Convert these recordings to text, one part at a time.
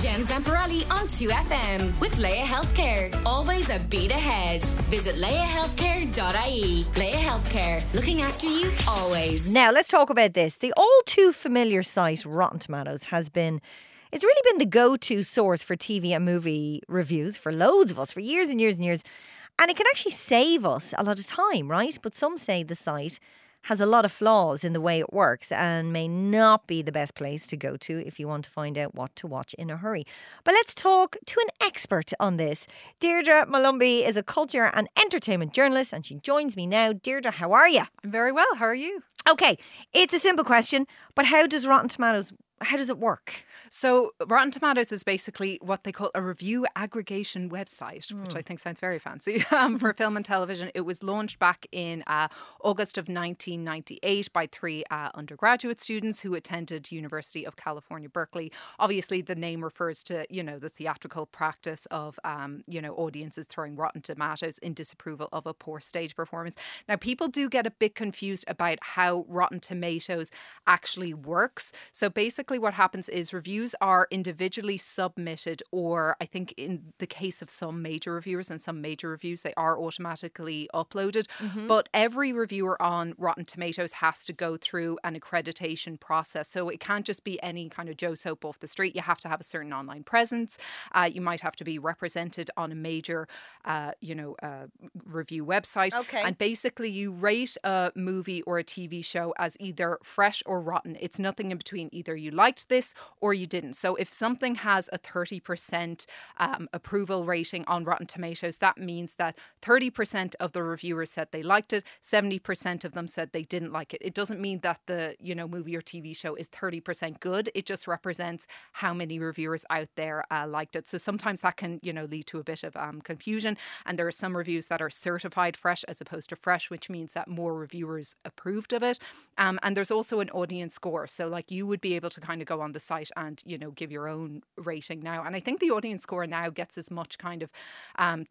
Jen Zamparelli on 2FM with Laya Healthcare. Always a beat ahead. Visit layahealthcare.ie. Laya Healthcare, looking after you always. Now, let's talk about this. The all too familiar site Rotten Tomatoes has been. It's really been the go to source for TV and movie reviews for loads of us for years and years and years. And it can actually save us a lot of time, right? But some say the site has a lot of flaws in the way it works and may not be the best place to go to if you want to find out what to watch in a hurry. But let's talk to an expert on this. Deirdre Molumby is a culture and entertainment journalist and she joins me now. Deirdre, how are you? I'm very well. How are you? Okay, it's a simple question, but how does Rotten Tomatoes how does it work? So, Rotten Tomatoes is basically what they call a review aggregation website, mm. which I think sounds very fancy um, for film and television. It was launched back in uh, August of 1998 by three uh, undergraduate students who attended University of California, Berkeley. Obviously, the name refers to you know the theatrical practice of um, you know audiences throwing Rotten Tomatoes in disapproval of a poor stage performance. Now, people do get a bit confused about how Rotten Tomatoes actually works. So, basically typically what happens is reviews are individually submitted, or I think in the case of some major reviewers and some major reviews, they are automatically uploaded. Mm-hmm. But every reviewer on Rotten Tomatoes has to go through an accreditation process. So it can't just be any kind of Joe Soap off the street. You have to have a certain online presence. Uh, you might have to be represented on a major, uh, you know, uh, review website. Okay. And basically, you rate a movie or a TV show as either fresh or rotten. It's nothing in between. Either you liked this or you didn't. So if something has a 30% um, approval rating on Rotten Tomatoes, that means that 30% of the reviewers said they liked it, 70% of them said they didn't like it. It doesn't mean that the, you know, movie or TV show is 30% good. It just represents how many reviewers out there uh, liked it. So sometimes that can, you know, lead to a bit of um, confusion. And there are some reviews that are certified fresh as opposed to fresh, which means that more reviewers approved of it. Um, and there's also an audience score. So like you would be able to kind of go on the site and you know give your own rating now. And I think the audience score now gets as much kind of um,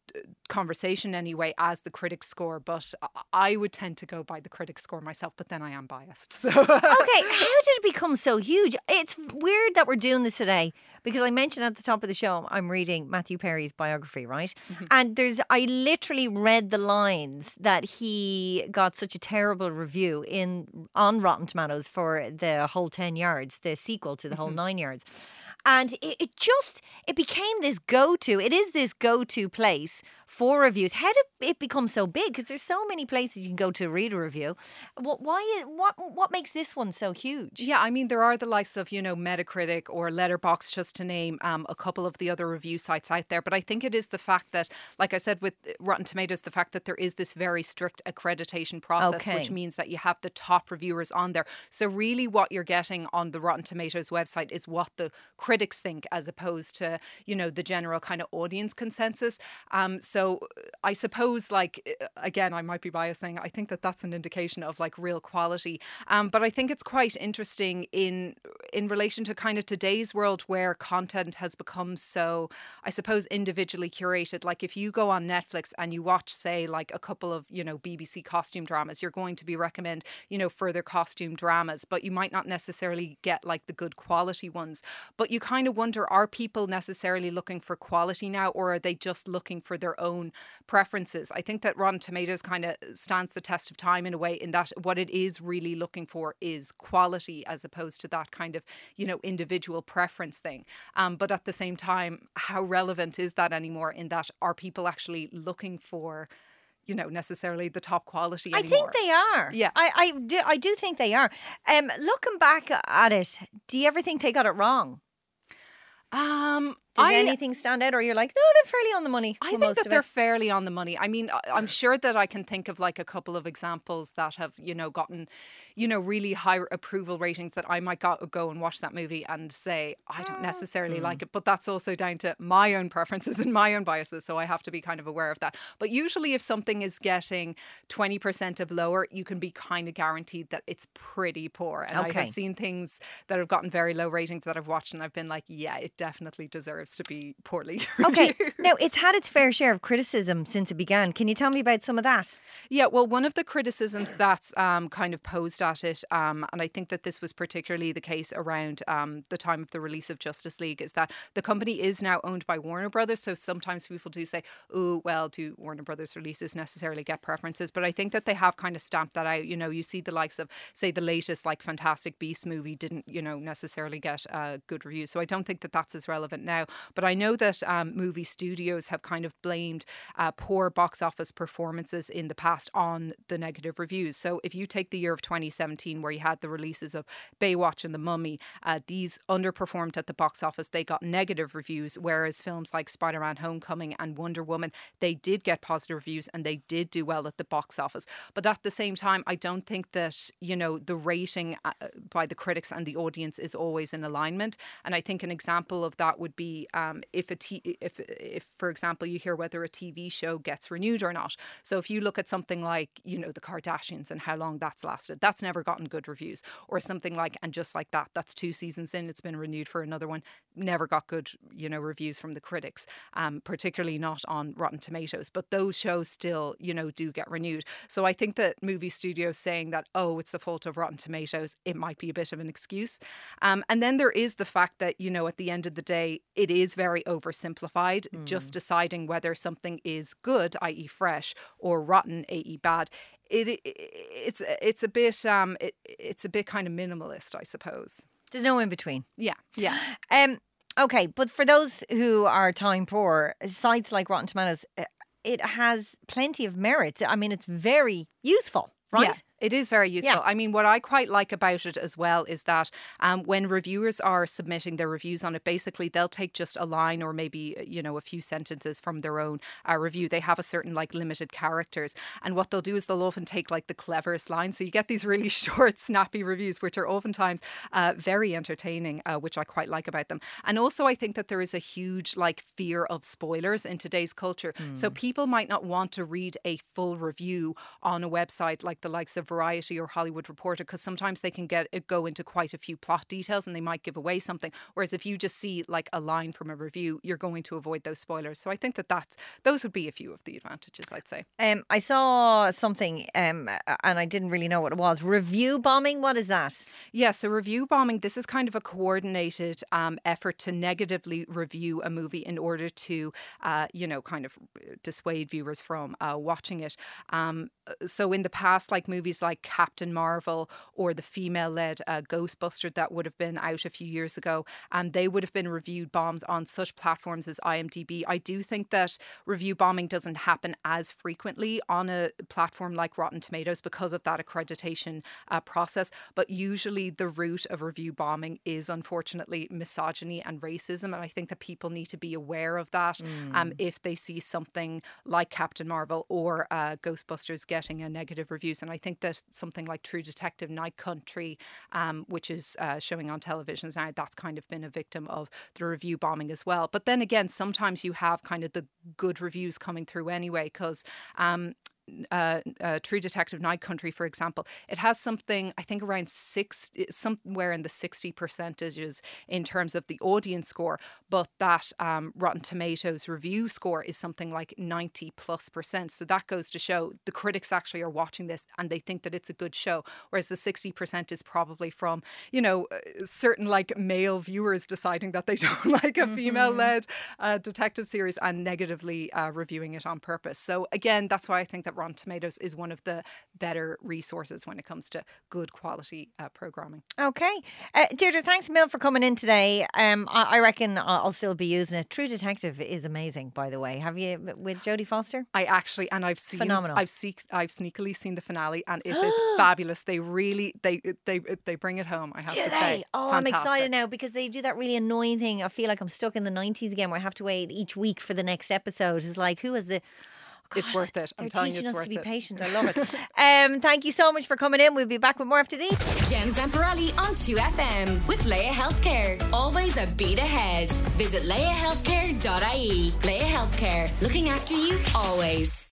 conversation anyway as the critic score. But I would tend to go by the critic score myself. But then I am biased. So okay, how did it become so huge? It's weird that we're doing this today because I mentioned at the top of the show I'm reading Matthew Perry's biography, right? Mm-hmm. And there's I literally read the lines that he got such a terrible review in on Rotten Tomatoes for the whole 10 yards, the sequel to the whole mm-hmm. 9 yards and it, it, just it became this go-to it is this go-to place for reviews how did it become so big? Because there's so many places you can go to read a review. What why what what makes this one so huge? Yeah i mean there are the likes of you know metacritic or Letterboxd just to name um, a couple of the other review sites out there. But i think it is the fact that like i said with rotten tomatoes the fact that there is this very strict accreditation process okay. which means that you have the top reviewers on there. So really what you're getting on the rotten tomatoes website is what the critics think as opposed to you know the general kind of audience consensus. Um, so i suppose like again i might be biased saying i think that that's an indication of like real quality. Um, but i think it's quite interesting in in relation to kind of today's world where content has become so i suppose individually curated. Like if you go on netflix and you watch say like a couple of you know bbc costume dramas you're going to be recommend you know further costume dramas but you might not necessarily get like the good quality ones. But you kind of wonder are people necessarily looking for quality now or are they just looking for their own preferences? I think that Rotten Tomatoes kind of stands the test of time in a way in that what it is really looking for is quality as opposed to that kind of, you know, individual preference thing. Um, but at the same time, how relevant is that anymore in that are people actually looking for you know necessarily the top quality anymore. I think they are. Yeah, I, I do. I do think they are. Um, looking back at it, do you ever think they got it wrong? Um, does I, anything stand out, or you're like, no, they're fairly on the money? I think that they're it. fairly on the money. I mean, I'm sure that I can think of like a couple of examples that have, you know, gotten, you know, really high approval ratings that I might go, go and watch that movie and say I don't ah, necessarily mm. like it, but that's also down to my own preferences and my own biases, so I have to be kind of aware of that. But usually, if something is getting 20% of lower, you can be kind of guaranteed that it's pretty poor. And okay. I have seen things that have gotten very low ratings that I've watched, and I've been like, yeah, it definitely deserves to be poorly. Okay, now it's had its fair share of criticism since it began. Can you tell me about some of that? Yeah, well, one of the criticisms that's um, kind of posed at it, um, and I think that this was particularly the case around um, the time of the release of Justice League, is that the company is now owned by Warner Brothers. So sometimes people do say, oh, well, do Warner Brothers releases necessarily get preferences? But I think that they have kind of stamped that out. You know, you see the likes of, say, the latest like Fantastic Beast movie didn't, you know, necessarily get uh, good reviews. So I don't think that that's as relevant now. But I know that um, movie studios have kind of blamed uh, poor box office performances in the past on the negative reviews. So if you take the year of 2017, where you had the releases of Baywatch and The Mummy, uh, these underperformed at the box office. They got negative reviews, whereas films like Spider Man Homecoming and Wonder Woman, they did get positive reviews and they did do well at the box office. But at the same time, I don't think that, you know, the rating uh, by the critics and the audience is always in alignment. And I think an example of that would be um, if a t- if if for example you hear whether a TV show gets renewed or not. So if you look at something like you know the Kardashians and how long that's lasted, that's never gotten good reviews. Or something like and just like that, that's two seasons in, it's been renewed for another one, never got good you know reviews from the critics, um, particularly not on Rotten Tomatoes. But those shows still you know do get renewed. So I think that movie studios saying that oh it's the fault of Rotten Tomatoes, it might be a bit of an excuse. Um, and then there is the fact that you know at the end of the day it is very oversimplified. Mm. Just deciding whether something is good, i.e., fresh, or rotten, i.e., bad. It, it, it's it's a bit um it, it's a bit kind of minimalist, I suppose. There's no in between. Yeah, yeah. Um. Okay, but for those who are time poor, sites like Rotten Tomatoes, uh, it has plenty of merits. I mean, it's very useful, right? Yeah. It is very useful. Yeah. I mean, what I quite like about it as well is that um, when reviewers are submitting their reviews on it, basically they'll take just a line or maybe uh, you know a few sentences from their own uh, review. They have a certain like limited characters, and what they'll do is they'll often take like the cleverest line. So you get these really short, snappy reviews, which are oftentimes uh, very entertaining, uh, which I quite like about them. And also, I think that there is a huge like fear of spoilers in today's culture. Mm. So hmm. people might not want to read a full review on a website like the likes of Variety or Hollywood Reporter because sometimes they can get it go into quite a few plot details and they might give away something. Whereas if you just see like a line from a review, you're going to avoid those spoilers. So I think that that's those would be a few of the advantages. I'd say. Um, I saw something um, and I didn't really know what it was. Review bombing. What is that? Yeah, so review bombing. This is kind of a coordinated um, effort to negatively review a movie in order to, uh, you know, kind of dissuade viewers from uh, watching it. Um, so in the past, like movies like Captain Marvel or the female led uh, Ghostbuster that would have been out a few years ago, and they would have been reviewed bombs on such platforms as IMDb. I do think that review bombing doesn't happen as frequently on a platform like Rotten Tomatoes because of that accreditation uh, process, but usually the root of review bombing is unfortunately misogyny and racism, and I think that people need to be aware of that mm. um, if they see something like Captain Marvel or uh, Ghostbusters getting a negative reviews, and I think that something like True Detective Night Country, um, which is uh, showing on televisions now, that's kind of been a victim of the review bombing as well. But then again, sometimes you have kind of the good reviews coming through anyway, because um, uh, uh, True Detective Night Country, for example, it has something I think around six, somewhere in the sixty percentages in terms of the audience score, but that um, Rotten Tomatoes review score is something like ninety plus percent. So that goes to show the critics actually are watching this and they think that it's a good show, whereas the sixty percent is probably from you know uh, certain like male viewers deciding that they don't like a mm-hmm. female-led uh, detective series and negatively uh, reviewing it on purpose. So again, that's why I think that Rotten Tomatoes is one of the better resources when it comes to good quality uh, programming. Okay. Uh, Deirdre, thanks Mill for coming in today. Um, I, I, reckon I'll still be using it. True Detective is amazing, by the way. Have you with Jodie Foster? I actually, and I've seen, phenomenal. I've, see, I've sneakily seen the finale, and it is fabulous. They really, they, they, they bring it home. I have do to they? say. Oh, Fantastic. I'm excited now because they do that really annoying thing. I feel like I'm stuck in the 90s again, where I have to wait each week for the next episode. It's like who has the it's worth it. I'm telling you, it's us worth to be it. patient. I love it. um, thank you so much for coming in. We'll be back with more after these. Jen Zamparelli on 2FM with Laya Healthcare. Always a beat ahead. Visit layahealthcare.ie. Laya Healthcare, looking after you always.